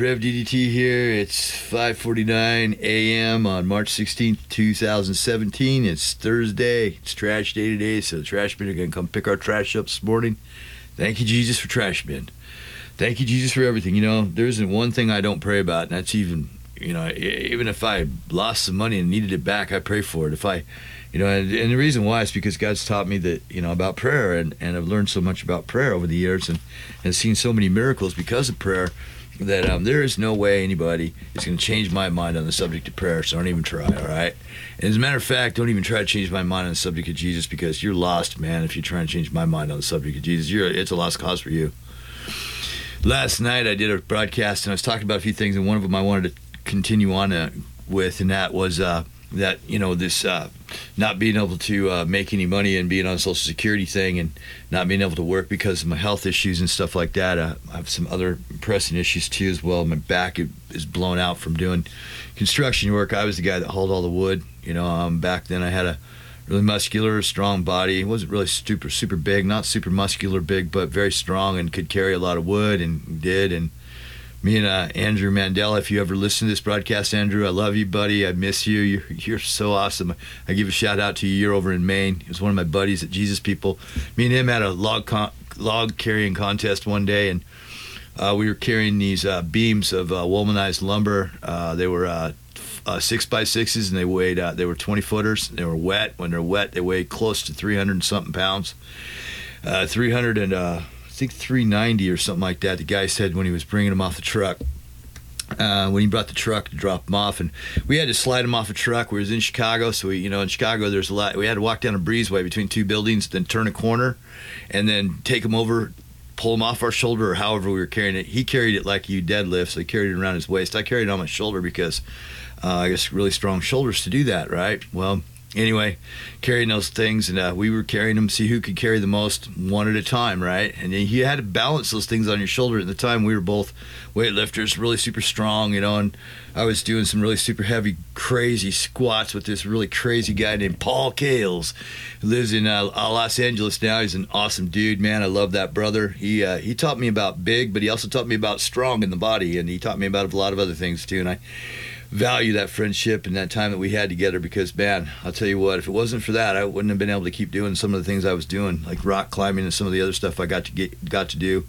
Rev DDT here. It's 5:49 a.m. on March 16th, 2017. It's Thursday. It's trash day today, so the trash men are gonna come pick our trash up this morning. Thank you, Jesus, for trash men. Thank you, Jesus, for everything. You know, there isn't one thing I don't pray about, and that's even, you know, even if I lost some money and needed it back, I pray for it. If I, you know, and, and the reason why is because God's taught me that, you know, about prayer, and, and I've learned so much about prayer over the years, and, and seen so many miracles because of prayer that um, there is no way anybody is going to change my mind on the subject of prayer. So don't even try. All right. And as a matter of fact, don't even try to change my mind on the subject of Jesus because you're lost, man. If you're trying to change my mind on the subject of Jesus, you're it's a lost cause for you. Last night I did a broadcast and I was talking about a few things, and one of them I wanted to continue on uh, with, and that was uh, that you know this uh, not being able to uh, make any money and being on Social Security thing, and not being able to work because of my health issues and stuff like that. Uh, I have some other pressing issues too as well. My back is blown out from doing construction work. I was the guy that hauled all the wood. You know, um, back then I had a really muscular, strong body. He wasn't really super, super big, not super muscular big, but very strong and could carry a lot of wood and did. And me and uh, Andrew Mandela, if you ever listen to this broadcast, Andrew, I love you, buddy. I miss you. You're, you're so awesome. I give a shout out to you. You're over in Maine. He was one of my buddies at Jesus People. Me and him had a log con- log carrying contest one day, and uh, we were carrying these uh, beams of uh, Wolmanized lumber. Uh, they were uh, six by sixes, and they weighed. They were twenty footers. They were wet. When they're wet, they weigh close to three hundred and something pounds. Uh, three hundred and I think three ninety or something like that. The guy said when he was bringing them off the truck. Uh, when he brought the truck to drop them off, and we had to slide them off a truck. We was in Chicago, so we, you know, in Chicago, there's a lot. We had to walk down a breezeway between two buildings, then turn a corner, and then take them over pull him off our shoulder or however we were carrying it. He carried it like you deadlift, so he carried it around his waist. I carried it on my shoulder because uh, I guess really strong shoulders to do that, right? Well, anyway, carrying those things, and uh, we were carrying them, see who could carry the most one at a time, right? And you had to balance those things on your shoulder. At the time, we were both weightlifters, really super strong, you know, and I was doing some really super heavy, crazy squats with this really crazy guy named Paul Kales, who lives in uh, Los Angeles now. He's an awesome dude, man. I love that brother. He uh, he taught me about big, but he also taught me about strong in the body, and he taught me about a lot of other things too. And I value that friendship and that time that we had together because man i'll tell you what if it wasn't for that i wouldn't have been able to keep doing some of the things i was doing like rock climbing and some of the other stuff i got to get got to do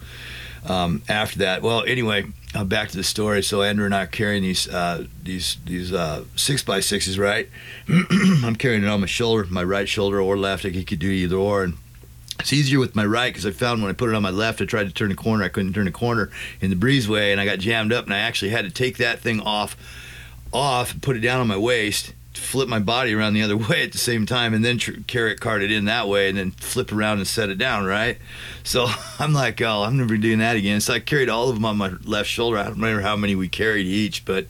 um, after that. Well anyway uh, back to the story. So andrew and i are carrying these uh, these these uh, six by sixes right? I'm carrying it on my shoulder my right shoulder or left. I could do either or. And it's easier with my right because I found when I put it on my left, I tried to turn a corner. I couldn't turn a corner in the breezeway, and I got jammed up, and I actually had to take that thing off off, put it down on my waist, flip my body around the other way at the same time, and then tr- carry it, cart it in that way, and then flip around and set it down, right? So I'm like, oh, I'm never doing that again. So I carried all of them on my left shoulder. I don't remember how many we carried each, but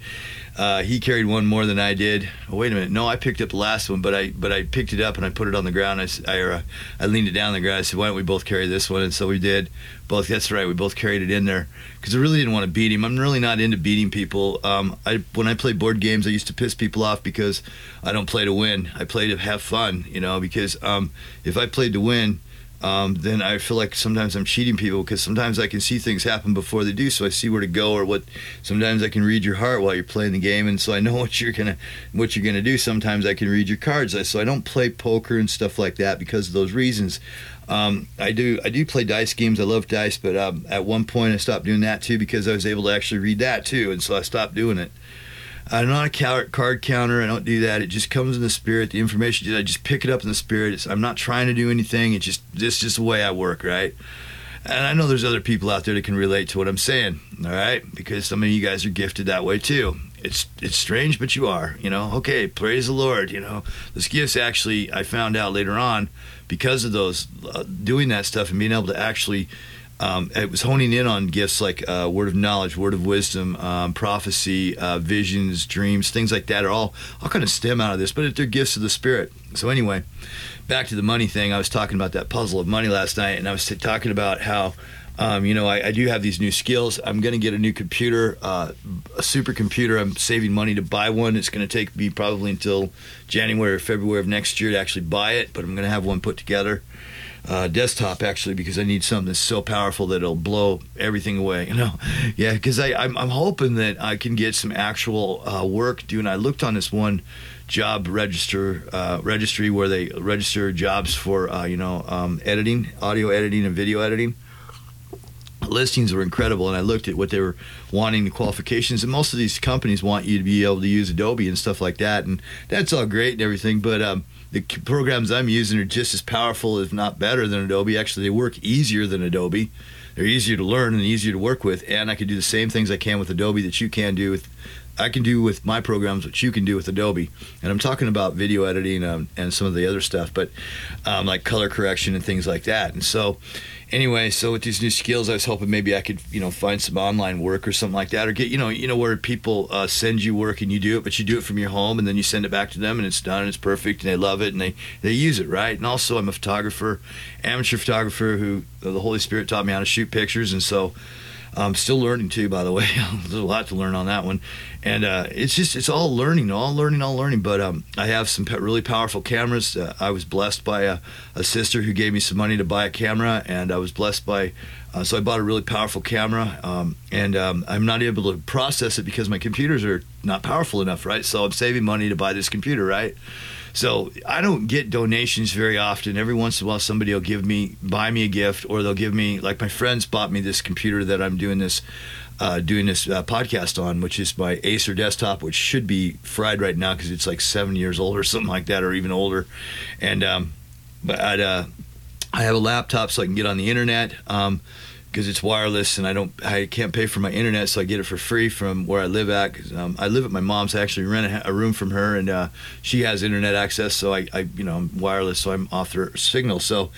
uh, he carried one more than I did. Oh, wait a minute, no, I picked up the last one, but I but I picked it up and I put it on the ground. I I, uh, I leaned it down on the ground. I said, why don't we both carry this one? And so we did. Both. That's right. We both carried it in there because I really didn't want to beat him. I'm really not into beating people. Um, I when I play board games, I used to piss people off because I don't play to win. I play to have fun. You know, because um, if I played to win um, then I feel like sometimes I'm cheating people because sometimes I can see things happen before they do, so I see where to go or what. Sometimes I can read your heart while you're playing the game, and so I know what you're gonna what you're gonna do. Sometimes I can read your cards, so I don't play poker and stuff like that because of those reasons. Um, I do I do play dice games. I love dice, but um, at one point I stopped doing that too because I was able to actually read that too, and so I stopped doing it. I'm not a card counter. I don't do that. It just comes in the spirit. The information, I just pick it up in the spirit. It's, I'm not trying to do anything. It's just this just the way I work, right? And I know there's other people out there that can relate to what I'm saying, all right? Because some of you guys are gifted that way too. It's it's strange, but you are. You know, okay, praise the Lord. You know, this gifts actually I found out later on because of those uh, doing that stuff and being able to actually um, it was honing in on gifts like uh, word of knowledge, word of wisdom, um, prophecy, uh, visions, dreams, things like that are all all kind of stem out of this, but they're gifts of the spirit. So anyway, back to the money thing. I was talking about that puzzle of money last night, and I was talking about how. Um, you know, I, I, do have these new skills. I'm going to get a new computer, uh, a supercomputer. I'm saving money to buy one. It's going to take me probably until January or February of next year to actually buy it, but I'm going to have one put together. Uh, desktop actually because I need something that's so powerful that it'll blow everything away. You know, yeah, because I'm, I'm hoping that I can get some actual uh, work doing. I looked on this one job register uh, registry where they register jobs for uh, you know um, editing, audio editing, and video editing. Listings were incredible, and I looked at what they were wanting the qualifications, and most of these companies want you to be able to use Adobe and stuff like that, and that's all great and everything, but um, the programs I'm using are just as powerful, if not better, than Adobe. Actually, they work easier than Adobe. They're easier to learn and easier to work with, and I can do the same things I can with Adobe that you can do with I can do with my programs what you can do with Adobe. And I'm talking about video editing um, and some of the other stuff, but um, like color correction and things like that. And so, anyway, so with these new skills, I was hoping maybe I could, you know, find some online work or something like that, or get, you know, you know, where people uh, send you work and you do it, but you do it from your home and then you send it back to them and it's done and it's perfect and they love it and they they use it right. And also, I'm a photographer, amateur photographer who the Holy Spirit taught me how to shoot pictures, and so. I'm still learning too, by the way. There's a lot to learn on that one, and uh, it's just it's all learning, all learning, all learning. But um, I have some really powerful cameras. Uh, I was blessed by a, a, sister who gave me some money to buy a camera, and I was blessed by. Uh, so I bought a really powerful camera, um, and um, I'm not able to process it because my computers are not powerful enough, right? So I'm saving money to buy this computer, right? So I don't get donations very often. Every once in a while, somebody will give me, buy me a gift, or they'll give me, like my friends bought me this computer that I'm doing this, uh, doing this uh, podcast on, which is my Acer desktop, which should be fried right now because it's like seven years old or something like that, or even older. And um, but I'd, uh, I have a laptop so I can get on the internet. Um, because it's wireless and I don't I can't pay for my internet, so I get it for free from where I live at. Cause, um, I live at my mom's. I actually rent a, a room from her, and uh, she has internet access, so I, I you know I'm wireless, so I'm off her signal. So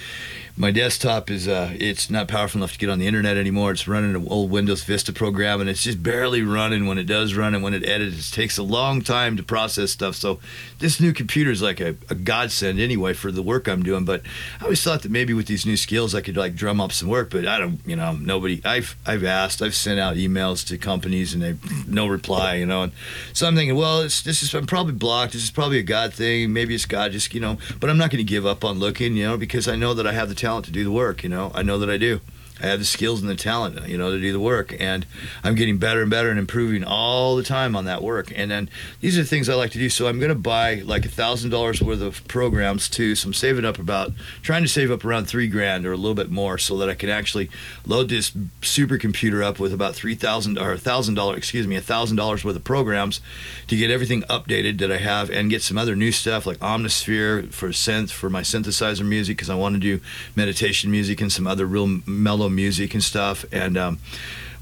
my desktop is uh, it's not powerful enough to get on the internet anymore. It's running an old Windows Vista program, and it's just barely running when it does run, and when it edits, it takes a long time to process stuff. So this new computer is like a, a godsend anyway for the work I'm doing. But I always thought that maybe with these new skills I could like drum up some work, but I don't. You know, nobody. I've I've asked. I've sent out emails to companies, and they no reply. You know, and so I'm thinking, well, this is I'm probably blocked. This is probably a God thing. Maybe it's God, just you know. But I'm not going to give up on looking, you know, because I know that I have the talent to do the work. You know, I know that I do. I have the skills and the talent, you know, to do the work, and I'm getting better and better and improving all the time on that work. And then these are the things I like to do. So I'm going to buy like a thousand dollars worth of programs too. So I'm saving up about trying to save up around three grand or a little bit more, so that I can actually load this supercomputer up with about three thousand or a thousand dollars, excuse me, a thousand dollars worth of programs to get everything updated that I have and get some other new stuff like Omnisphere for synth for my synthesizer music because I want to do meditation music and some other real mellow music and stuff. And um,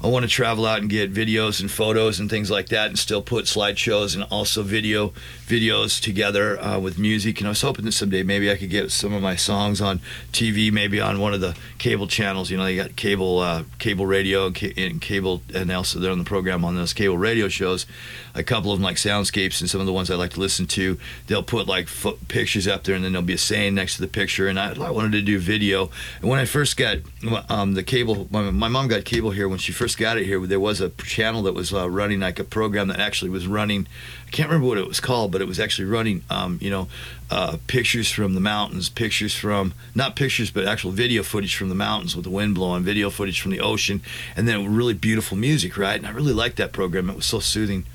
I want to travel out and get videos and photos and things like that, and still put slideshows and also video videos together uh, with music. And I was hoping that someday maybe I could get some of my songs on TV, maybe on one of the cable channels. You know, they got cable uh, cable radio and, cable, and also they're on the program on those cable radio shows. A couple of them like Soundscapes and some of the ones I like to listen to. They'll put like fo- pictures up there, and then there'll be a saying next to the picture. And I, I wanted to do video. And when I first got um, the cable, my, my mom got cable here when she first got it here. There was a channel that was uh, running like a program that actually was running. I can't remember what it was called, but it was actually running. Um, you know, uh, pictures from the mountains, pictures from not pictures, but actual video footage from the mountains with the wind blowing, video footage from the ocean, and then really beautiful music, right? And I really liked that program. It was so soothing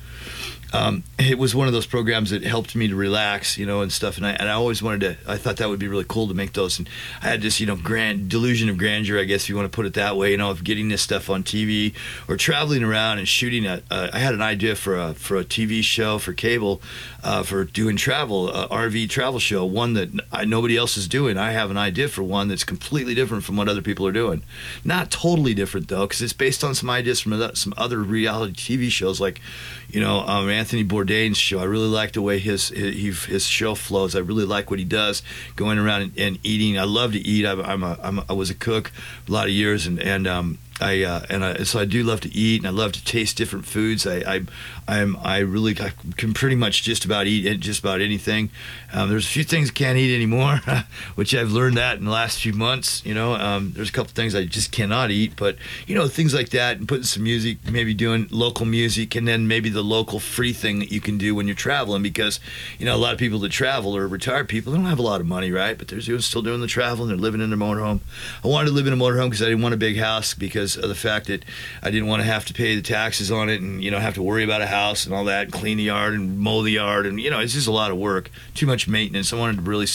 um, it was one of those programs that helped me to relax, you know, and stuff. And I, and I always wanted to, I thought that would be really cool to make those. And I had this, you know, grand delusion of grandeur, I guess, if you want to put it that way, you know, of getting this stuff on TV or traveling around and shooting. A, uh, I had an idea for a, for a TV show for cable, uh, for doing travel, uh, RV travel show, one that I, nobody else is doing. I have an idea for one that's completely different from what other people are doing. Not totally different, though, because it's based on some ideas from some other reality TV shows like, you know, um, Anthony Bourdain's show. I really like the way his his, his show flows. I really like what he does, going around and, and eating. I love to eat. I, I'm a, I'm a, I was a cook a lot of years, and and um, I uh, and I, so I do love to eat, and I love to taste different foods. I, I I'm I really I can pretty much just about eat just about anything. Um, there's a few things I can't eat anymore, which I've learned that in the last few months. You know, um, there's a couple things I just cannot eat, but you know things like that, and putting some music, maybe doing local music, and then maybe the local free thing that you can do when you're traveling, because you know a lot of people that travel are retired people. They don't have a lot of money, right? But they're still doing the travel, and they're living in their motorhome. I wanted to live in a motorhome because I didn't want a big house because of the fact that I didn't want to have to pay the taxes on it, and you know have to worry about a house and all that, and clean the yard and mow the yard, and you know it's just a lot of work, too much maintenance. I wanted really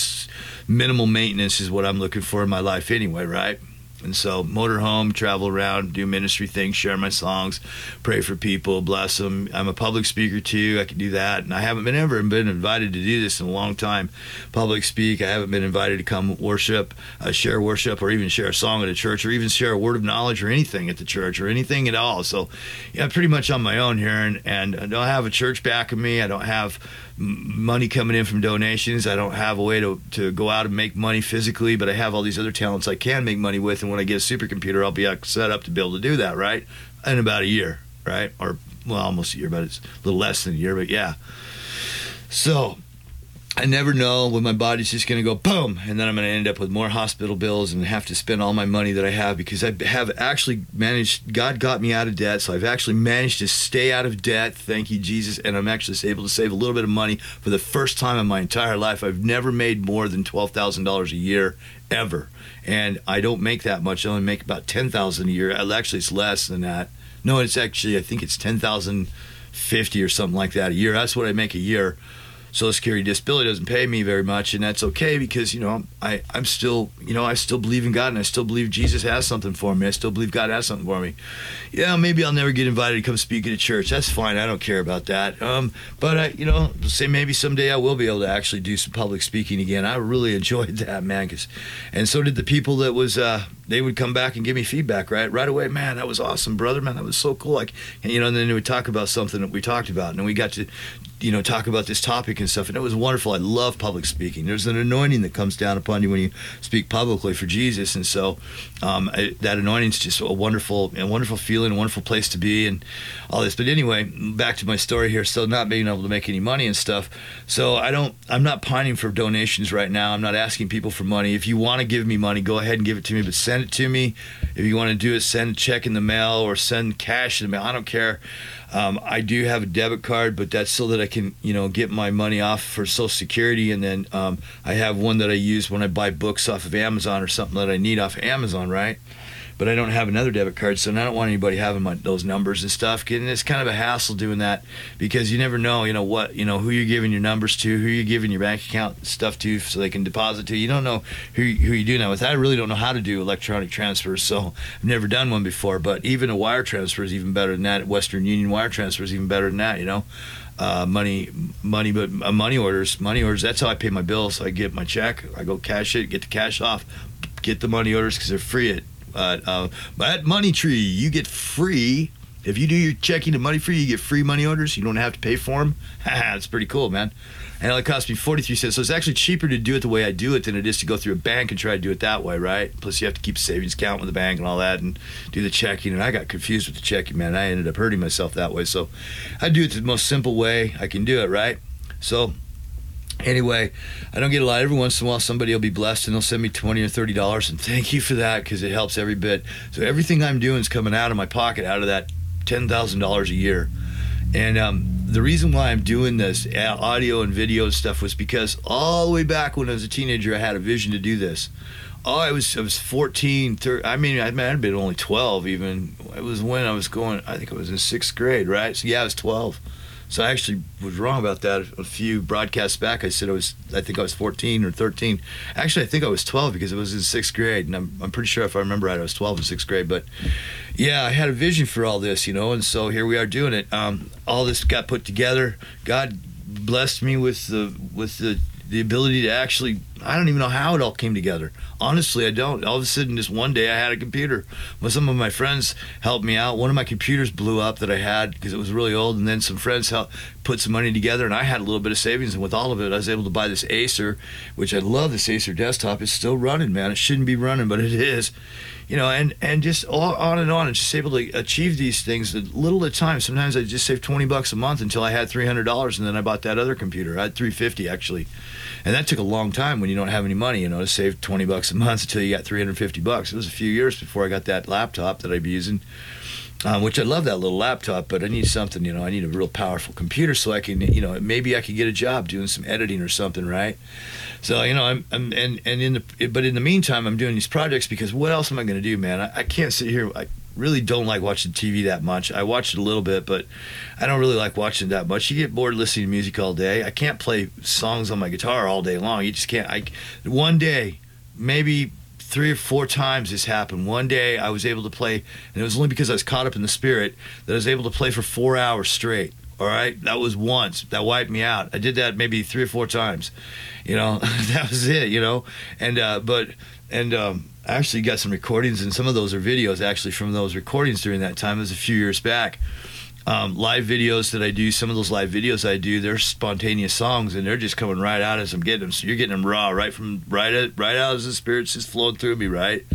minimal maintenance is what I'm looking for in my life anyway, right? And so, motorhome, travel around, do ministry things, share my songs, pray for people, bless them. I'm a public speaker too. I can do that, and I haven't been ever been invited to do this in a long time. Public speak. I haven't been invited to come worship, uh, share worship, or even share a song at a church, or even share a word of knowledge or anything at the church, or anything at all. So, yeah, I'm pretty much on my own here, and and I don't have a church backing me. I don't have money coming in from donations. I don't have a way to, to go out and make money physically, but I have all these other talents I can make money with. And when I get a supercomputer, I'll be uh, set up to be able to do that, right? In about a year, right? Or, well, almost a year, but it's a little less than a year, but yeah. So I never know when my body's just going to go boom, and then I'm going to end up with more hospital bills and have to spend all my money that I have because I have actually managed. God got me out of debt, so I've actually managed to stay out of debt. Thank you, Jesus, and I'm actually able to save a little bit of money for the first time in my entire life. I've never made more than twelve thousand dollars a year ever, and I don't make that much. I only make about ten thousand a year. Actually, it's less than that. No, it's actually I think it's ten thousand fifty or something like that a year. That's what I make a year. Social Security disability doesn't pay me very much, and that's okay because you know I I'm still you know I still believe in God and I still believe Jesus has something for me. I still believe God has something for me. Yeah, maybe I'll never get invited to come speak at a church. That's fine. I don't care about that. Um, but I you know say maybe someday I will be able to actually do some public speaking again. I really enjoyed that man, cause, and so did the people that was uh, they would come back and give me feedback right right away. Man, that was awesome, brother. Man, that was so cool. Like and, you know, and then we talk about something that we talked about, and we got to you know, talk about this topic and stuff. And it was wonderful. I love public speaking. There's an anointing that comes down upon you when you speak publicly for Jesus. And so um, I, that anointing is just a wonderful, a wonderful feeling, a wonderful place to be and all this. But anyway, back to my story here. Still not being able to make any money and stuff. So I don't, I'm not pining for donations right now. I'm not asking people for money. If you want to give me money, go ahead and give it to me, but send it to me. If you want to do it, send a check in the mail or send cash in the mail. I don't care. Um, I do have a debit card, but that's so that I can, you know, get my money off for Social Security, and then um, I have one that I use when I buy books off of Amazon or something that I need off of Amazon, right? But I don't have another debit card, so I don't want anybody having my, those numbers and stuff. And it's kind of a hassle doing that because you never know, you know what, you know who you're giving your numbers to, who you're giving your bank account stuff to, so they can deposit to. You don't know who who you do now with. I really don't know how to do electronic transfers, so I've never done one before. But even a wire transfer is even better than that. Western Union wire transfer is even better than that. You know. Uh, money, money, but uh, money orders, money orders. That's how I pay my bills. I get my check, I go cash it, get the cash off, get the money orders because they're free at but, uh, at Moneytree, you get free. If you do your checking and Moneytree, you get free money orders. You don't have to pay for them. That's pretty cool, man. And it only cost me 43 cents. So it's actually cheaper to do it the way I do it than it is to go through a bank and try to do it that way, right? Plus, you have to keep a savings account with the bank and all that and do the checking. And I got confused with the checking, man. I ended up hurting myself that way. So I do it the most simple way I can do it, right? So anyway, I don't get a lot. Every once in a while, somebody will be blessed and they'll send me twenty or thirty dollars, and thank you for that because it helps every bit. So everything I'm doing is coming out of my pocket, out of that ten thousand dollars a year. And um, the reason why I'm doing this audio and video stuff was because all the way back when I was a teenager, I had a vision to do this. Oh, I was I was 14, 13, I mean, I might have been only 12 even. It was when I was going, I think I was in sixth grade, right? So yeah, I was 12. So I actually was wrong about that a few broadcasts back. I said I was, I think I was 14 or 13. Actually, I think I was 12 because it was in sixth grade, and I'm, I'm pretty sure if I remember right, I was 12 in sixth grade. But yeah, I had a vision for all this, you know, and so here we are doing it. Um, all this got put together. God blessed me with the with the the ability to actually I don't even know how it all came together. Honestly, I don't. All of a sudden, just one day, I had a computer. Well, some of my friends helped me out. One of my computers blew up that I had because it was really old, and then some friends helped put some money together, and I had a little bit of savings. And with all of it, I was able to buy this Acer, which I love. This Acer desktop. It's still running, man. It shouldn't be running, but it is you know, and and just all, on and on, and just able to achieve these things a little at a time. Sometimes I just saved twenty bucks a month until I had three hundred dollars, and then I bought that other computer. I had three fifty actually, and that took a long time when you don't have any money. You know, to save twenty bucks a month until you got three hundred fifty bucks. It was a few years before I got that laptop that I'd be using. Um, which I love that little laptop, but I need something, you know, I need a real powerful computer so I can, you know, maybe I could get a job doing some editing or something, right? So you know, I'm, I'm and and in the but in the meantime, I'm doing these projects because what else am I going to do, man? I, I can't sit here. I really don't like watching TV that much. I watch it a little bit, but I don't really like watching that much. You get bored listening to music all day. I can't play songs on my guitar all day long. You just can't. I one day, maybe three or four times this happened. One day I was able to play, and it was only because I was caught up in the spirit that I was able to play for four hours straight. All right, that was once. That wiped me out. I did that maybe three or four times. You know, that was it. You know, and uh, but and um, I actually got some recordings, and some of those are videos actually from those recordings during that time. It was a few years back. Um, live videos that I do, some of those live videos I do, they're spontaneous songs, and they're just coming right out as I'm getting them. So you're getting them raw, right from right right out as the spirit's just flowing through me, right.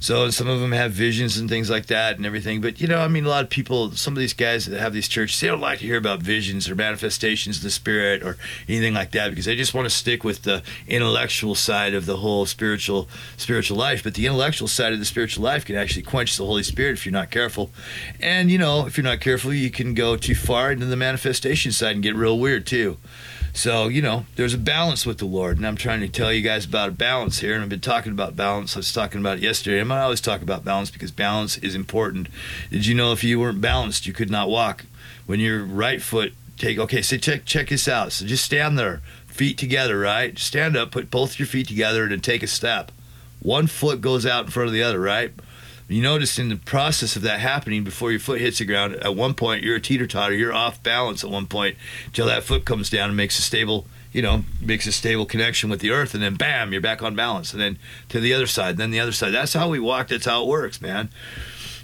So some of them have visions and things like that and everything. But you know, I mean, a lot of people, some of these guys that have these churches, they don't like to hear about visions or manifestations of the spirit or anything like that because they just want to stick with the intellectual side of the whole spiritual spiritual life. But the intellectual side of the spiritual life can actually quench the Holy Spirit if you're not careful. And you know, if you're not careful, you can go too far into the manifestation side and get real weird too. So, you know, there's a balance with the Lord. And I'm trying to tell you guys about a balance here. And I've been talking about balance. I was talking about it yesterday. I'm always talk about balance because balance is important. Did you know if you weren't balanced, you could not walk? When your right foot take, okay, so check, check this out. So just stand there, feet together, right? Stand up, put both your feet together, and take a step. One foot goes out in front of the other, right? You notice in the process of that happening, before your foot hits the ground, at one point you're a teeter totter, you're off balance at one point until that foot comes down and makes a stable, you know, makes a stable connection with the earth, and then bam, you're back on balance, and then to the other side, then the other side. That's how we walk. That's how it works, man.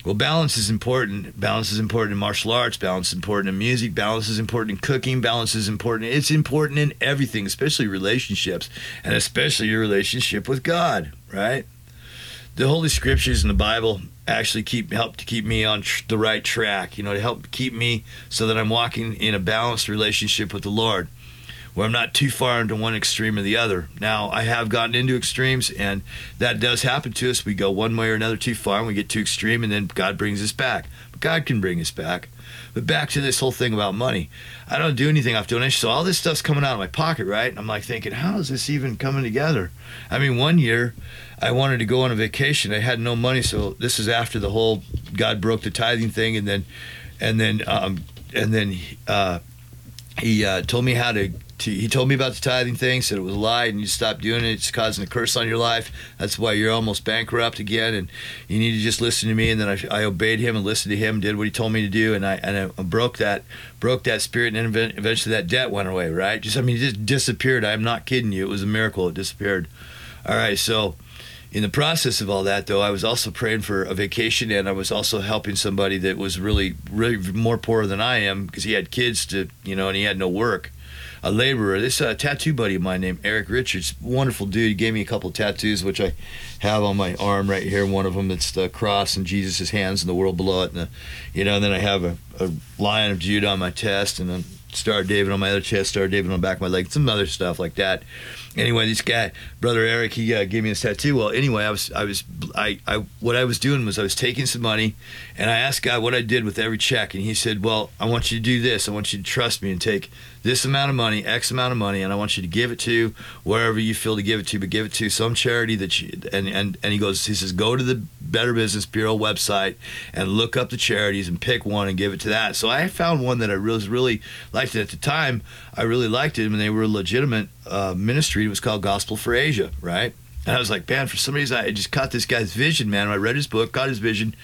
Well, balance is important. Balance is important in martial arts. Balance is important in music. Balance is important in cooking. Balance is important. It's important in everything, especially relationships, and especially your relationship with God, right? The Holy Scriptures and the Bible actually keep help to keep me on tr- the right track. You know, to help keep me so that I'm walking in a balanced relationship with the Lord, where I'm not too far into one extreme or the other. Now, I have gotten into extremes, and that does happen to us. We go one way or another too far, and we get too extreme, and then God brings us back. But God can bring us back. But back to this whole thing about money. I don't do anything off donation. So all this stuff's coming out of my pocket, right? And I'm like thinking, how is this even coming together? I mean, one year I wanted to go on a vacation. I had no money, so this is after the whole God broke the tithing thing, and then, and then, um, and then uh, he uh, told me how to, to. He told me about the tithing thing. Said it was a lie, and you stop doing it. It's causing a curse on your life. That's why you're almost bankrupt again, and you need to just listen to me. And then I, I obeyed him and listened to him, did what he told me to do, and I and I broke that broke that spirit, and then eventually that debt went away. Right? Just I mean, it just disappeared. I'm not kidding you. It was a miracle. It disappeared. All right, so in the process of all that, though, I was also praying for a vacation, and I was also helping somebody that was really, really more poor than I am because he had kids to, you know, and he had no work. A laborer. This uh, tattoo buddy of mine named Eric Richards, wonderful dude. Gave me a couple tattoos, which I have on my arm right here. One of them, it's the cross and Jesus' hands and the world below it, and the, you know. And then I have a, a lion of Judah on my chest, and a Star David on my other chest, Star David on the back of my leg, some other stuff like that anyway, this guy, brother Eric, he uh, gave me this tattoo. Well, anyway, I was, I was, I, I, what I was doing was I was taking some money, and I asked God what I did with every check, and He said, "Well, I want you to do this. I want you to trust me and take this amount of money, X amount of money, and I want you to give it to wherever you feel to give it to, but give it to some charity that you." And and and he goes, he says, "Go to the Better Business Bureau website and look up the charities and pick one and give it to that." So I found one that I really, really liked. It at the time, I really liked it, and they were legitimate uh, ministry. It was called Gospel for Asia, right? And I was like, man, for some reason, I just caught this guy's vision, man. I read his book, got his vision.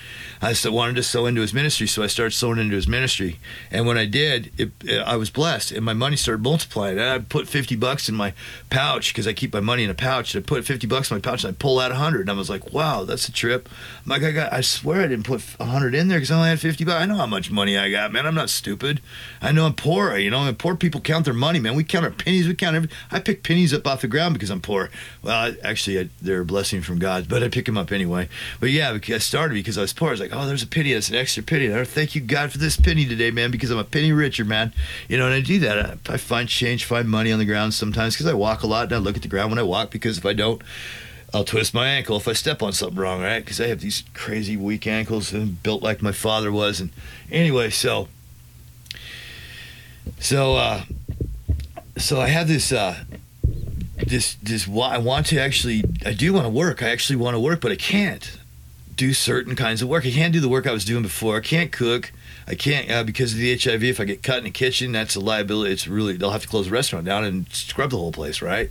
I still wanted to sow into his ministry, so I started sowing into his ministry. And when I did, it, it, I was blessed, and my money started multiplying. And I put 50 bucks in my pouch because I keep my money in a pouch. And I put 50 bucks in my pouch, and I pull out 100. And I was like, wow, that's a trip. I'm like, I got, I swear I didn't put 100 in there because I only had 50 bucks. I know how much money I got, man. I'm not stupid. I know I'm poor. You know, and poor people count their money, man. We count our pennies. We count every. I pick pennies up off the ground because I'm poor. Well, actually, I, they're a blessing from God, but I pick them up anyway. But yeah, I started because I was poor. I was like, oh, there's a penny. That's an extra penny. I thank you, God, for this penny today, man, because I'm a penny richer, man. You know, and I do that. I, I find change, find money on the ground sometimes because I walk a lot and I look at the ground when I walk because if I don't, I'll twist my ankle if I step on something wrong, right? Because I have these crazy weak ankles and built like my father was. And anyway, so so uh, so I have this uh, this this I want to actually I do want to work. I actually want to work, but I can't do certain kinds of work. I can't do the work I was doing before. I can't cook. I can't uh, because of the HIV. If I get cut in the kitchen, that's a liability. It's really they'll have to close the restaurant down and scrub the whole place, right?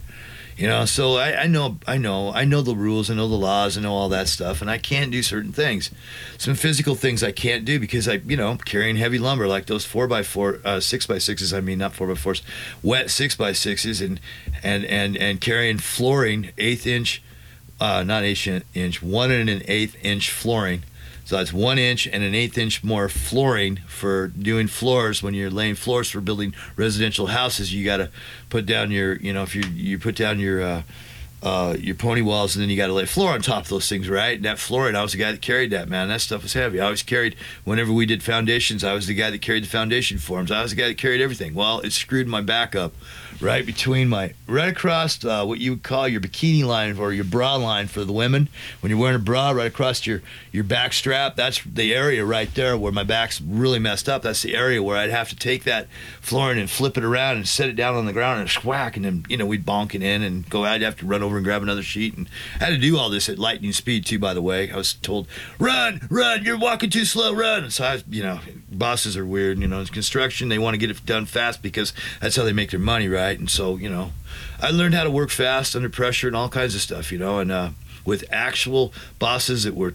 You know, so I, I know, I know, I know the rules, I know the laws, I know all that stuff, and I can't do certain things. Some physical things I can't do because I, you know, carrying heavy lumber like those four by four, uh, six by sixes. I mean, not four by fours, wet six by sixes, and and and and carrying flooring, eighth inch, uh, not eighth inch, one and an eighth inch flooring so that's one inch and an eighth inch more flooring for doing floors. When you're laying floors for building residential houses, you got to put down your, you know, if you you put down your uh, uh, your pony walls, and then you got to lay floor on top of those things, right? And that flooring, I was the guy that carried that, man. That stuff was heavy. I always carried, whenever we did foundations, I was the guy that carried the foundation forms. I was the guy that carried everything. Well, it screwed my back up right between my right across uh, what you would call your bikini line or your bra line for the women. When you're wearing a bra right across your your back strap that's the area right there where my back's really messed up. That's the area where I'd have to take that flooring and flip it around and set it down on the ground and whack and then you know we'd bonk it in and go I'd have to run over and grab another sheet. And I had to do all this at lightning speed too by the way. I was told run run you're walking too slow run. So I you know bosses are weird you know it's construction. They want to get it done fast because that's how they make their money right right? And so, you know, I learned how to work fast under pressure and all kinds of stuff, you know, and uh, with actual bosses that were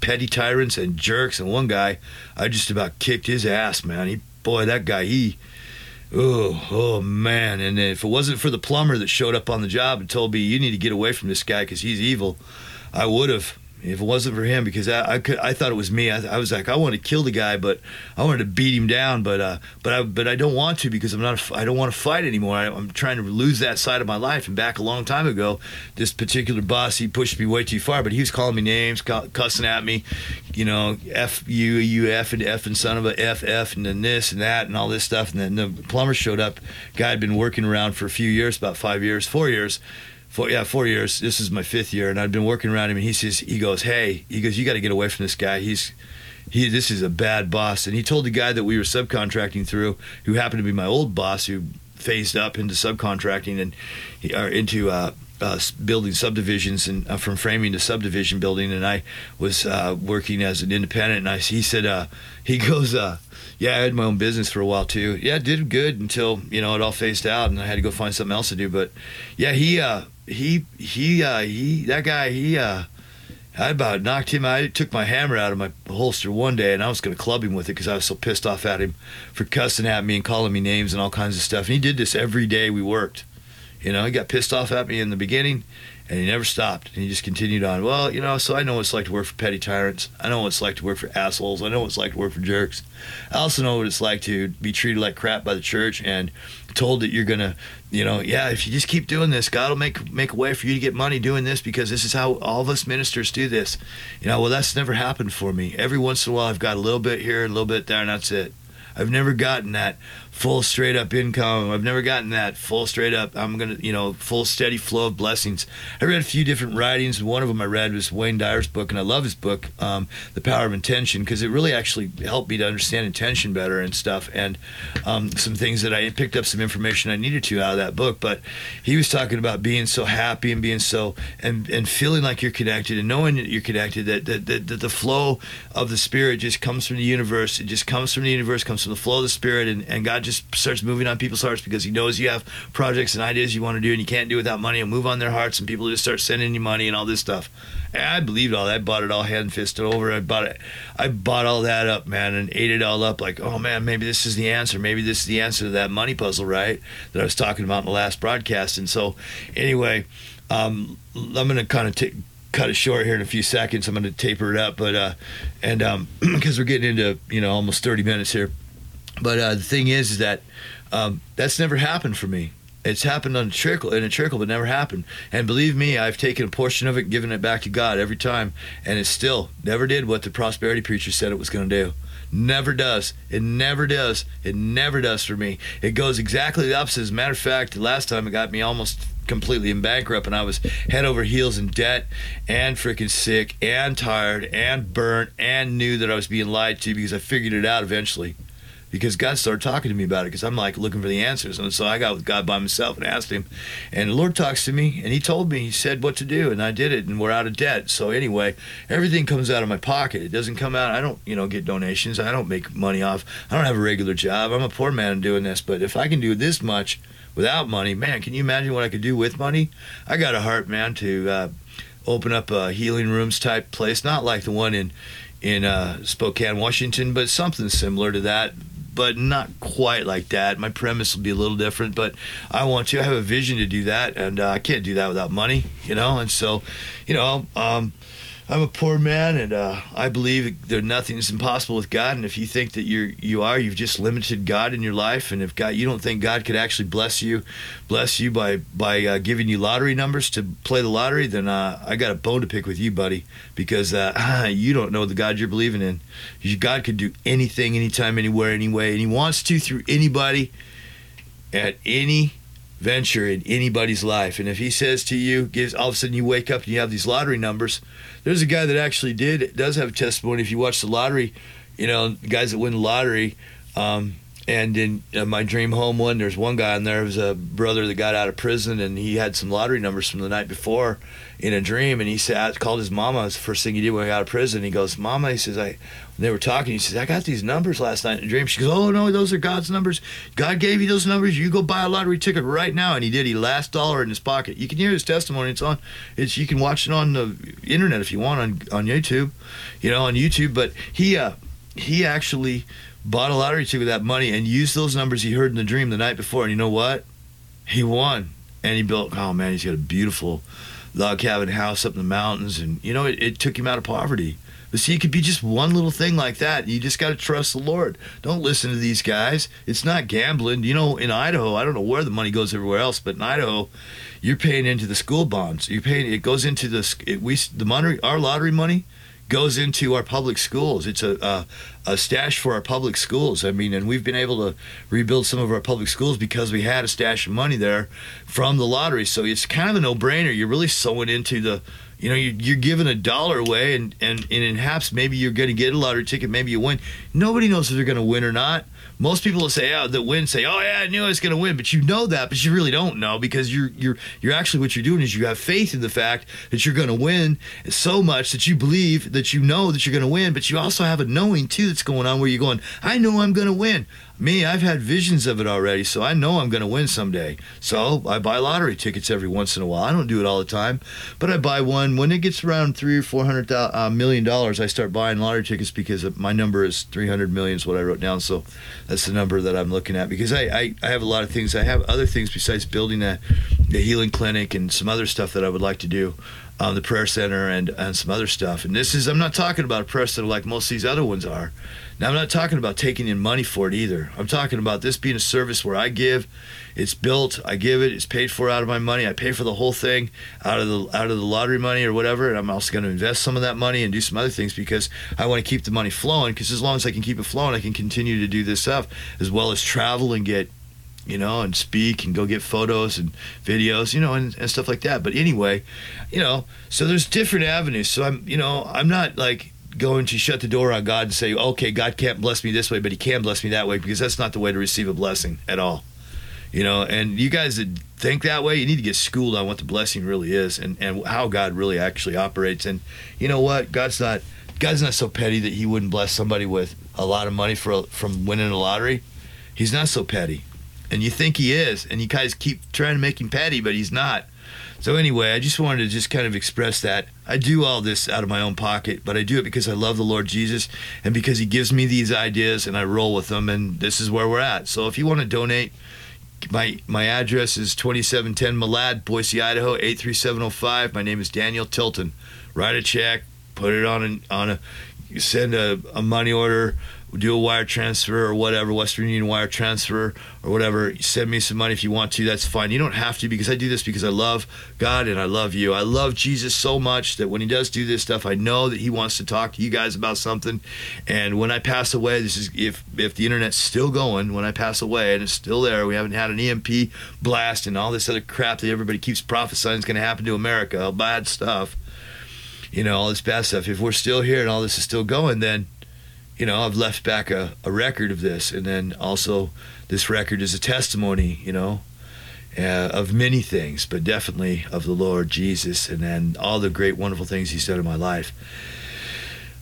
petty tyrants and jerks. And one guy, I just about kicked his ass, man. He, boy, that guy, he, oh, oh man. And if it wasn't for the plumber that showed up on the job and told me, you need to get away from this guy because he's evil, I would have if it wasn't for him, because I I, could, I thought it was me. I, I, was like, I want to kill the guy, but I wanted to beat him down, but uh, but I but I don't want to because I'm not. I don't want to fight anymore. I, am trying to lose that side of my life. And back a long time ago, this particular boss he pushed me way too far, but he was calling me names, cussing at me, you know, f you f and f and son of a f f and then this and that and all this stuff. And then the plumber showed up. Guy had been working around for a few years, about five years, four years four yeah four years this is my fifth year and i've been working around him and he says he goes hey he goes you got to get away from this guy he's he this is a bad boss and he told the guy that we were subcontracting through who happened to be my old boss who phased up into subcontracting and or into uh, uh, building subdivisions and uh, from framing to subdivision building and I was uh, working as an independent and I, he said uh, he goes uh, yeah, I had my own business for a while too. Yeah, did good until you know it all phased out, and I had to go find something else to do. But yeah, he uh, he he uh, he that guy he uh, I about knocked him. I took my hammer out of my holster one day, and I was going to club him with it because I was so pissed off at him for cussing at me and calling me names and all kinds of stuff. And he did this every day we worked. You know, he got pissed off at me in the beginning, and he never stopped. And he just continued on. Well, you know, so I know what it's like to work for petty tyrants. I know what it's like to work for assholes. I know what it's like to work for jerks. I also know what it's like to be treated like crap by the church and told that you're gonna, you know, yeah, if you just keep doing this, God will make make a way for you to get money doing this because this is how all of us ministers do this. You know, well, that's never happened for me. Every once in a while, I've got a little bit here, a little bit there, and that's it. I've never gotten that full straight up income. I've never gotten that full straight up. I'm gonna, you know, full steady flow of blessings. I read a few different writings. One of them I read was Wayne Dyer's book, and I love his book, um, The Power of Intention, because it really actually helped me to understand intention better and stuff, and um, some things that I picked up some information I needed to out of that book. But he was talking about being so happy and being so and and feeling like you're connected and knowing that you're connected. That that, that, that the flow of the spirit just comes from the universe. It just comes from the universe, comes from the flow of the spirit, and, and God just starts moving on people's hearts because he knows you have projects and ideas you want to do and you can't do without money and move on their hearts and people just start sending you money and all this stuff. And I believed all that. I bought it all hand fisted over. I bought it. I bought all that up, man, and ate it all up. Like, oh man, maybe this is the answer. Maybe this is the answer to that money puzzle, right? That I was talking about in the last broadcast. And so, anyway, um, I'm gonna kind of take cut it short here in a few seconds. I'm going to taper it up, but uh, and um, because we're getting into you know almost 30 minutes here. But uh, the thing is, is that um, that's never happened for me. It's happened on a trickle in a trickle, but never happened. And believe me, I've taken a portion of it, given it back to God every time, and it still never did what the prosperity preacher said it was going to do. Never does. It never does. It never does for me. It goes exactly the opposite. As a matter of fact, last time it got me almost completely in bankrupt and I was head over heels in debt and freaking sick and tired and burnt and knew that I was being lied to because I figured it out eventually. Because God started talking to me about it because I'm like looking for the answers. And so I got with God by myself and asked him. And the Lord talks to me and he told me, he said what to do and I did it and we're out of debt. So anyway, everything comes out of my pocket. It doesn't come out, I don't, you know, get donations. I don't make money off. I don't have a regular job. I'm a poor man doing this. But if I can do this much, without money, man, can you imagine what I could do with money? I got a heart, man, to uh, open up a healing rooms type place, not like the one in in uh, Spokane, Washington, but something similar to that. But not quite like that. My premise will be a little different, but I want to. I have a vision to do that, and uh, I can't do that without money, you know. And so, you know, um, I'm a poor man, and uh, I believe that nothing is impossible with God. And if you think that you're you are, you've just limited God in your life. And if God, you don't think God could actually bless you, bless you by by uh, giving you lottery numbers to play the lottery, then uh, I got a bone to pick with you, buddy, because uh, you don't know the God you're believing in. God could do anything, anytime, anywhere, anyway, and He wants to through anybody at any venture in anybody's life. And if he says to you, gives all of a sudden you wake up and you have these lottery numbers, there's a guy that actually did does have a testimony. If you watch the lottery, you know guys that win the lottery. Um, and in uh, my dream home one, there's one guy in there. It was a brother that got out of prison, and he had some lottery numbers from the night before in a dream. And he said, called his mama. It was the first thing he did when he got out of prison. He goes, "Mama," he says, "I." they were talking, he says, "I got these numbers last night in a dream." She goes, "Oh no, those are God's numbers. God gave you those numbers. You go buy a lottery ticket right now." And he did. He last dollar in his pocket. You can hear his testimony. It's on. It's you can watch it on the internet if you want on on YouTube, you know, on YouTube. But he uh, he actually bought a lottery ticket with that money and used those numbers he heard in the dream the night before. And you know what? He won. And he built, oh man, he's got a beautiful log cabin house up in the mountains. And, you know, it, it took him out of poverty. See, it could be just one little thing like that. You just got to trust the Lord. Don't listen to these guys. It's not gambling. You know, in Idaho, I don't know where the money goes everywhere else, but in Idaho, you're paying into the school bonds. You're paying. It goes into the it, we the money. Our lottery money goes into our public schools. It's a, a, a stash for our public schools. I mean, and we've been able to rebuild some of our public schools because we had a stash of money there from the lottery. So it's kind of a no-brainer. You're really sowing into the you know, you're, you're giving a dollar away, and, and, and in Haps, maybe you're going to get a lottery ticket, maybe you win. Nobody knows if they're going to win or not. Most people will say, "Oh, that win," say, "Oh yeah, I knew I was going to win," but you know that, but you really don't know because you're you're you're actually what you're doing is you have faith in the fact that you're going to win so much that you believe that you know that you're going to win, but you also have a knowing too that's going on where you're going, "I know I'm going to win." Me, I've had visions of it already, so I know I'm going to win someday. So I buy lottery tickets every once in a while. I don't do it all the time, but I buy one when it gets around three or four hundred uh, million dollars. I start buying lottery tickets because my number is three hundred million is what I wrote down. So that's the number that I'm looking at because I, I, I have a lot of things. I have other things besides building a, a healing clinic and some other stuff that I would like to do um, the prayer center and, and some other stuff. And this is, I'm not talking about a prayer center like most of these other ones are. Now, I'm not talking about taking in money for it either. I'm talking about this being a service where I give, it's built, I give it, it's paid for out of my money. I pay for the whole thing out of the out of the lottery money or whatever, and I'm also going to invest some of that money and do some other things because I want to keep the money flowing. Because as long as I can keep it flowing, I can continue to do this stuff as well as travel and get you know, and speak and go get photos and videos, you know, and, and stuff like that. But anyway, you know, so there's different avenues. So I'm, you know, I'm not like going to shut the door on God and say, okay, God can't bless me this way, but He can bless me that way because that's not the way to receive a blessing at all. You know, and you guys that think that way, you need to get schooled on what the blessing really is and, and how God really actually operates. And you know what? God's not God's not so petty that He wouldn't bless somebody with a lot of money for from winning a lottery He's not so petty. And you think he is, and you guys keep trying to make him petty, but he's not. So anyway, I just wanted to just kind of express that. I do all this out of my own pocket, but I do it because I love the Lord Jesus and because he gives me these ideas and I roll with them and this is where we're at. So if you want to donate, my my address is 2710 Malad, Boise, Idaho 83705. My name is Daniel Tilton. Write a check, put it on an, on a send a, a money order do a wire transfer or whatever, Western Union wire transfer or whatever. Send me some money if you want to. That's fine. You don't have to because I do this because I love God and I love you. I love Jesus so much that when He does do this stuff, I know that He wants to talk to you guys about something. And when I pass away, this is if if the internet's still going when I pass away and it's still there. We haven't had an EMP blast and all this other crap that everybody keeps prophesying is going to happen to America. Bad stuff. You know, all this bad stuff. If we're still here and all this is still going, then you know, I've left back a, a record of this, and then also this record is a testimony, you know, uh, of many things, but definitely of the Lord Jesus, and then all the great, wonderful things He's done in my life.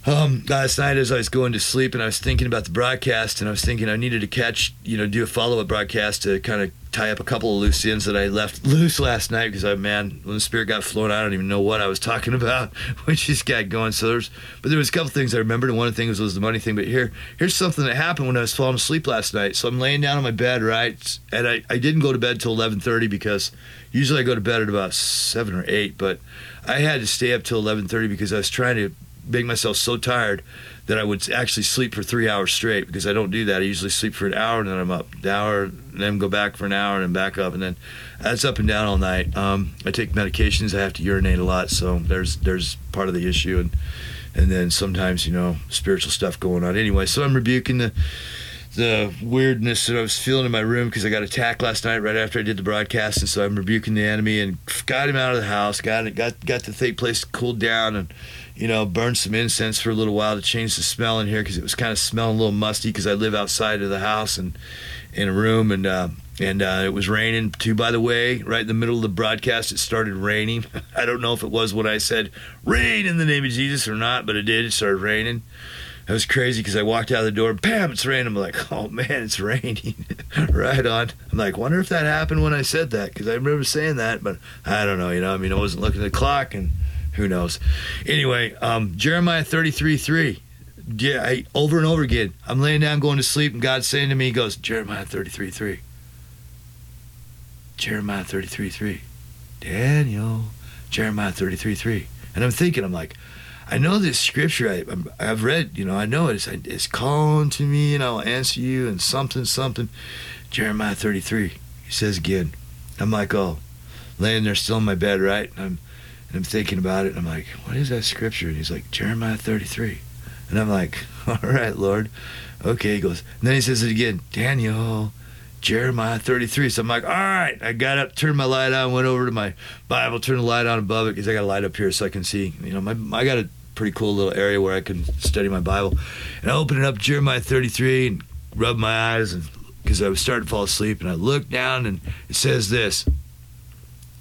Um, last night, as I was going to sleep, and I was thinking about the broadcast, and I was thinking I needed to catch, you know, do a follow up broadcast to kind of tie up a couple of loose ends that I left loose last night because I, man, when the spirit got flowing, I don't even know what I was talking about. We just got going. So there's, but there was a couple things I remembered, and one of the things was the money thing. But here, here's something that happened when I was falling asleep last night. So I'm laying down on my bed, right, and I, I didn't go to bed till 11:30 because usually I go to bed at about seven or eight, but I had to stay up till 11:30 because I was trying to make myself so tired that I would actually sleep for three hours straight because I don't do that. I usually sleep for an hour and then I'm up, an hour, then go back for an hour and then back up, and then that's up and down all night. Um, I take medications. I have to urinate a lot, so there's there's part of the issue, and and then sometimes you know spiritual stuff going on. Anyway, so I'm rebuking the the weirdness that I was feeling in my room because I got attacked last night right after I did the broadcast, and so I'm rebuking the enemy and got him out of the house. Got it, got got the place cooled down and you know, burned some incense for a little while to change the smell in here because it was kind of smelling a little musty because I live outside of the house and in a room and uh, and uh, it was raining too. By the way, right in the middle of the broadcast, it started raining. I don't know if it was what I said, rain in the name of Jesus or not, but it did. It started raining. It was crazy because I walked out of the door, bam, it's raining. I'm like, oh man, it's raining. right on. I'm like, wonder if that happened when I said that because I remember saying that, but I don't know. You know, I mean, I wasn't looking at the clock and who knows? Anyway, um, Jeremiah 33 3. Yeah, I, over and over again. I'm laying down going to sleep, and God's saying to me, He goes, Jeremiah 33 3. Jeremiah 33 3. Daniel, Jeremiah 33 3. And I'm thinking, I'm like, I know this scripture. I, have read, you know, I know it. It's, it's calling to me, and I'll answer you, and something, something. Jeremiah 33. He says again. I'm like, oh, laying there still in my bed, right? And I'm and I'm thinking about it, and I'm like, what is that scripture? And he's like, Jeremiah 33. And I'm like, all right, Lord. Okay, he goes. And then he says it again, Daniel, Jeremiah 33. So I'm like, all right. I got up, turned my light on, went over to my Bible, turned the light on above it because I got a light up here so I can see. You know, my, I got a pretty cool little area where I can study my Bible. And I opened it up, Jeremiah 33, and rubbed my eyes and because I was starting to fall asleep. And I looked down, and it says this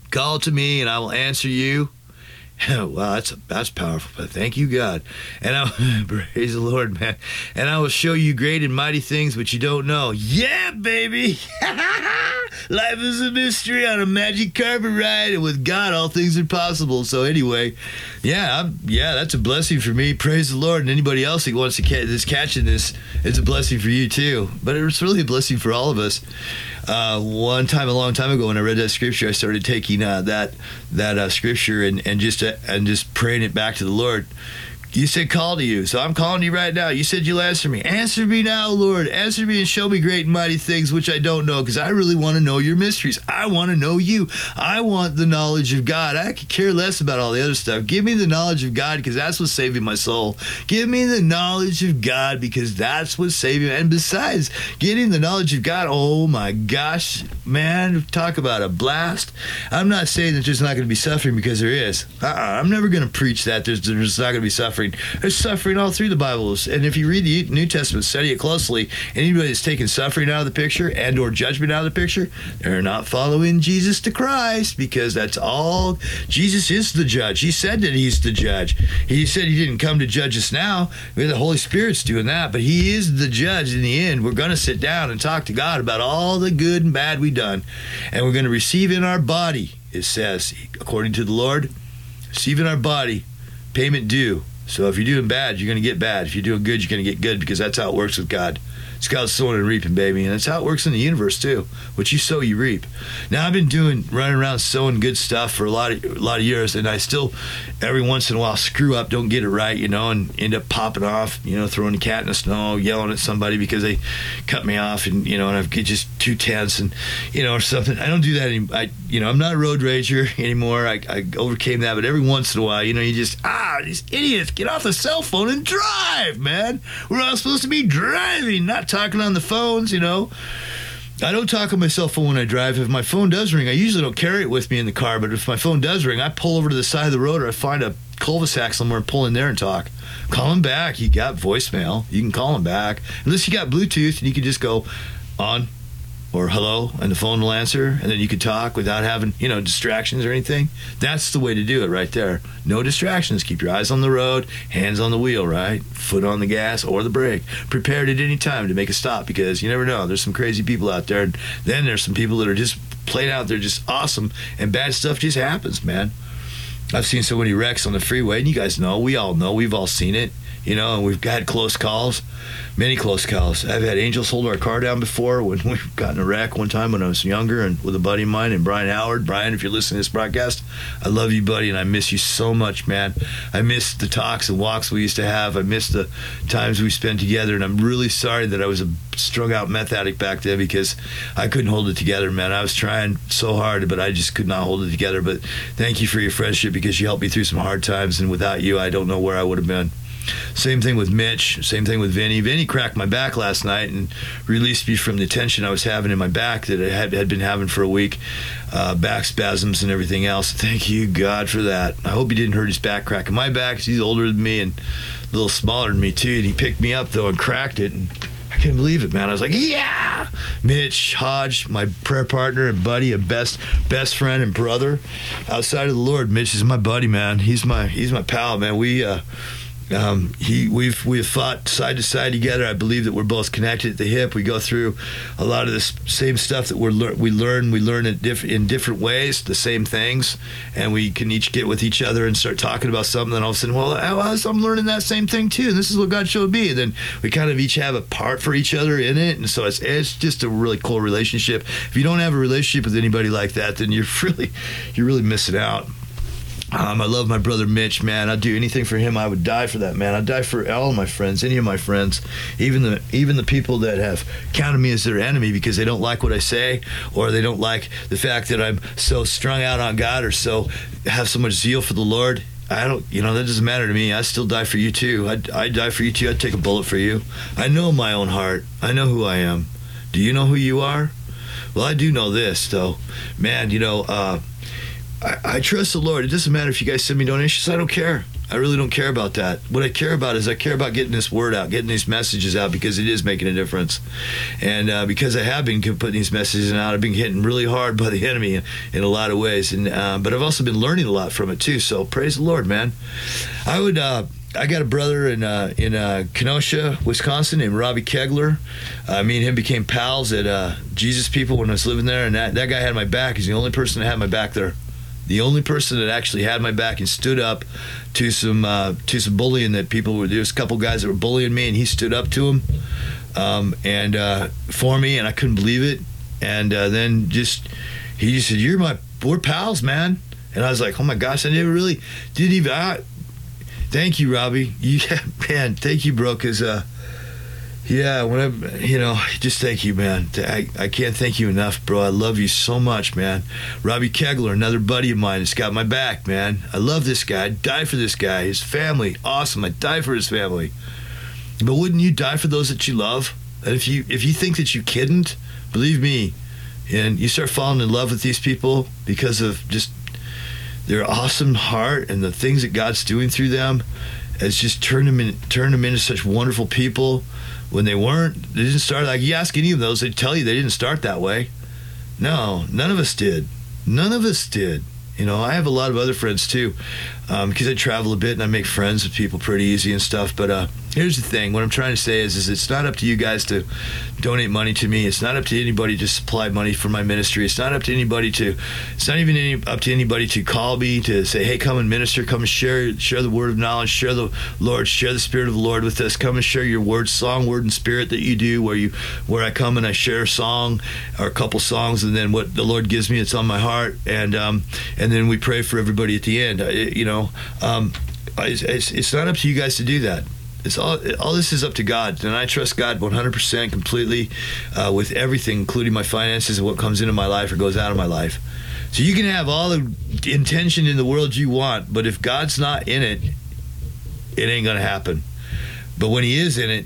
Call to me, and I will answer you wow, that's that's powerful. But thank you, God, and I praise the Lord, man. And I will show you great and mighty things which you don't know. Yeah, baby. Life is a mystery on a magic carpet ride, and with God, all things are possible. So anyway, yeah, I'm, yeah, that's a blessing for me. Praise the Lord, and anybody else who wants to catch this, catching this, it's a blessing for you too. But it's really a blessing for all of us uh, one time a long time ago when I read that scripture, I started taking uh, that that uh, scripture and and just uh, and just praying it back to the Lord. You said call to you, so I'm calling you right now. You said you'll answer me. Answer me now, Lord. Answer me and show me great and mighty things which I don't know, because I really want to know your mysteries. I want to know you. I want the knowledge of God. I could care less about all the other stuff. Give me the knowledge of God, because that's what's saving my soul. Give me the knowledge of God, because that's what's saving. And besides, getting the knowledge of God, oh my gosh, man, talk about a blast. I'm not saying that there's not going to be suffering because there is. Uh-uh, I'm never going to preach that there's, there's not going to be suffering suffering. There's suffering all through the Bibles, and if you read the New Testament, study it closely. Anybody that's taking suffering out of the picture and or judgment out of the picture, they're not following Jesus to Christ because that's all. Jesus is the judge. He said that he's the judge. He said he didn't come to judge us now. The Holy Spirit's doing that, but he is the judge in the end. We're going to sit down and talk to God about all the good and bad we've done, and we're going to receive in our body. It says, according to the Lord, receive in our body payment due. So if you're doing bad, you're going to get bad. If you're doing good, you're going to get good because that's how it works with God. It's God's sowing and reaping, baby. And that's how it works in the universe too. What you sow, you reap. Now I've been doing running around sowing good stuff for a lot of a lot of years, and I still every once in a while screw up, don't get it right, you know, and end up popping off, you know, throwing a cat in the snow, yelling at somebody because they cut me off, and you know, and I get just too tense, and you know, or something. I don't do that anymore. I, you know, I'm not a road rager anymore. I, I overcame that, but every once in a while, you know, you just ah, these idiots, get off the cell phone and drive, man. We're all supposed to be driving, not talking on the phones, you know. I don't talk on my cell phone when I drive. If my phone does ring, I usually don't carry it with me in the car, but if my phone does ring, I pull over to the side of the road or I find a cul-de-sac somewhere and pull in there and talk. Call him back. You got voicemail. You can call him back. Unless you got Bluetooth and you can just go on, or hello, and the phone will answer, and then you could talk without having, you know, distractions or anything. That's the way to do it right there. No distractions. Keep your eyes on the road, hands on the wheel, right? Foot on the gas or the brake. Prepared at any time to make a stop because you never know. There's some crazy people out there. And then there's some people that are just playing out there just awesome, and bad stuff just happens, man. I've seen so many wrecks on the freeway, and you guys know, we all know, we've all seen it, you know, and we've had close calls, many close calls. I've had angels hold our car down before when we got in a wreck one time when I was younger and with a buddy of mine and Brian Howard. Brian, if you're listening to this broadcast, I love you, buddy, and I miss you so much, man. I miss the talks and walks we used to have. I miss the times we spent together, and I'm really sorry that I was a strung out meth addict back then because I couldn't hold it together, man. I was trying so hard, but I just could not hold it together. But thank you for your friendship because you helped me through some hard times, and without you, I don't know where I would have been. Same thing with Mitch. Same thing with Vinny. Vinny cracked my back last night and released me from the tension I was having in my back that I had, had been having for a week, uh, back spasms and everything else. Thank you, God, for that. I hope he didn't hurt his back cracking my back. He's older than me and a little smaller than me too. And he picked me up though and cracked it. And I couldn't believe it, man. I was like, yeah. Mitch Hodge, my prayer partner and buddy, a best best friend and brother outside of the Lord. Mitch is my buddy, man. He's my he's my pal, man. We. Uh, um, he we've we've fought side to side together. I believe that we're both connected at the hip. We go through a lot of the same stuff that we're lear- we learn we learn in, diff- in different ways, the same things, and we can each get with each other and start talking about something. And all of a sudden, well, I'm learning that same thing too. And this is what God showed me. And then we kind of each have a part for each other in it, and so it's it's just a really cool relationship. If you don't have a relationship with anybody like that, then you're really you're really missing out. Um, I love my brother Mitch, man. I'd do anything for him. I would die for that man. I'd die for all my friends, any of my friends, even the even the people that have counted me as their enemy because they don't like what I say or they don't like the fact that I'm so strung out on God or so have so much zeal for the Lord. I don't, you know, that doesn't matter to me. I still die for you too. I'd, I'd die for you too. I'd take a bullet for you. I know my own heart. I know who I am. Do you know who you are? Well, I do know this, though. Man, you know, uh, I, I, trust the Lord. It doesn't matter if you guys send me donations. I don't care. I really don't care about that. What I care about is I care about getting this word out, getting these messages out because it is making a difference. And uh, because I have been putting these messages out, I've been hitting really hard by the enemy in, in a lot of ways. And uh, but I've also been learning a lot from it too. So praise the Lord, man. I would. Uh, I got a brother in uh, in uh, Kenosha, Wisconsin, named Robbie Kegler. Uh, me and him became pals at uh, Jesus People when I was living there, and that, that guy had my back. He's the only person that had my back there the only person that actually had my back and stood up to some uh, to some bullying that people were. There was a couple guys that were bullying me, and he stood up to them um, and uh, for me, and I couldn't believe it. And uh, then just he just said, "You're my we're pals, man." And I was like, "Oh my gosh, I never really didn't even." I, thank you, Robbie. You, yeah, man, thank you, bro, because uh, yeah, when I, you know, just thank you, man. I, I can't thank you enough, bro. I love you so much, man. Robbie Kegler, another buddy of mine, has got my back, man. I love this guy. I'd die for this guy. His family, awesome. I'd die for his family. But wouldn't you die for those that you love? And if you if you think that you couldn't, believe me, and you start falling in love with these people because of just their awesome heart and the things that God's doing through them has just turned them in, turned them into such wonderful people when they weren't. They didn't start like you ask any of those, they tell you they didn't start that way. No, none of us did. None of us did. You know, I have a lot of other friends too, because um, I travel a bit and I make friends with people pretty easy and stuff. But uh, here's the thing: what I'm trying to say is, is it's not up to you guys to donate money to me. It's not up to anybody to supply money for my ministry. It's not up to anybody to. It's not even any, up to anybody to call me to say, "Hey, come and minister. Come and share share the word of knowledge. Share the Lord. Share the Spirit of the Lord with us. Come and share your word, song, word, and spirit that you do. Where you where I come and I share a song or a couple songs, and then what the Lord gives me, it's on my heart, and um, and then we pray for everybody at the end. You know, um, it's, it's, it's not up to you guys to do that it's all all this is up to God, and I trust God 100% completely uh, with everything, including my finances and what comes into my life or goes out of my life. So you can have all the intention in the world you want, but if God's not in it, it ain't gonna happen. But when He is in it,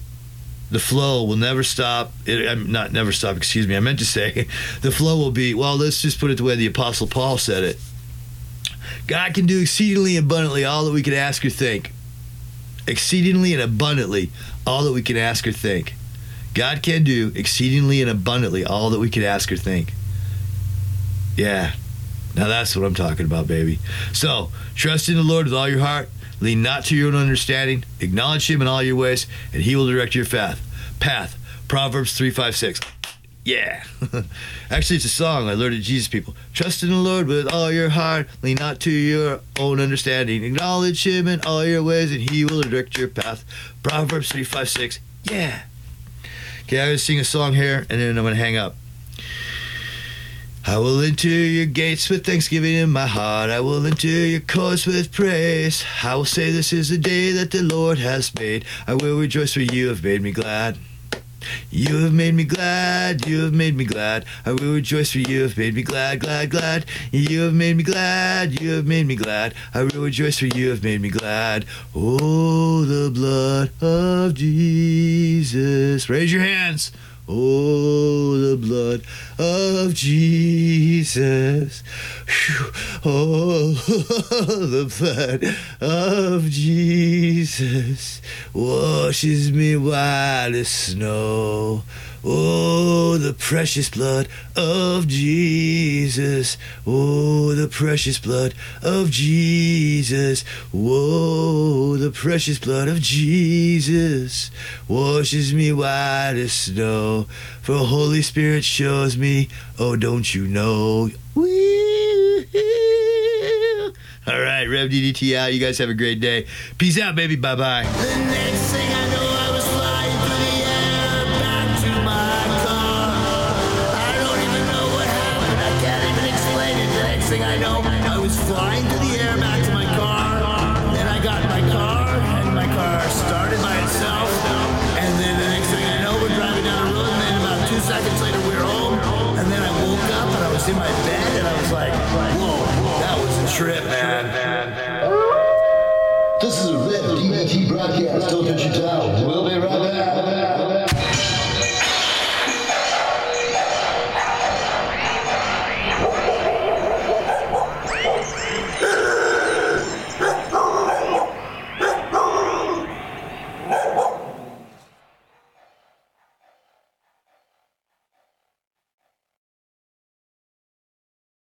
the flow will never stop. It, not never stop. Excuse me. I meant to say the flow will be. Well, let's just put it the way the Apostle Paul said it. God can do exceedingly abundantly all that we can ask or think exceedingly and abundantly all that we can ask or think. God can do exceedingly and abundantly all that we can ask or think. Yeah. Now that's what I'm talking about, baby. So, trust in the Lord with all your heart. Lean not to your own understanding. Acknowledge Him in all your ways, and He will direct your path. Path. Proverbs 3 5 6. Yeah. Actually, it's a song I learned at Jesus people. Trust in the Lord with all your heart. Lean not to your own understanding. Acknowledge Him in all your ways, and He will direct your path. Proverbs 3 5 6. Yeah. Okay, I'm going to sing a song here, and then I'm going to hang up. I will enter your gates with thanksgiving in my heart. I will enter your courts with praise. I will say, This is the day that the Lord has made. I will rejoice, for you have made me glad. You have made me glad, you have made me glad. I will rejoice for you have made me glad, glad, glad. You have made me glad, you have made me glad. I will rejoice for you have made me glad. Oh, the blood of Jesus. Raise your hands. Oh, the blood of Jesus. Oh, the blood of Jesus washes me white as snow. Oh, the precious blood of Jesus. Oh, the precious blood of Jesus. Whoa, the precious blood of Jesus washes me white as snow. For Holy Spirit shows me, oh, don't you know? All right, Rev DDT out. You guys have a great day. Peace out, baby. Bye bye.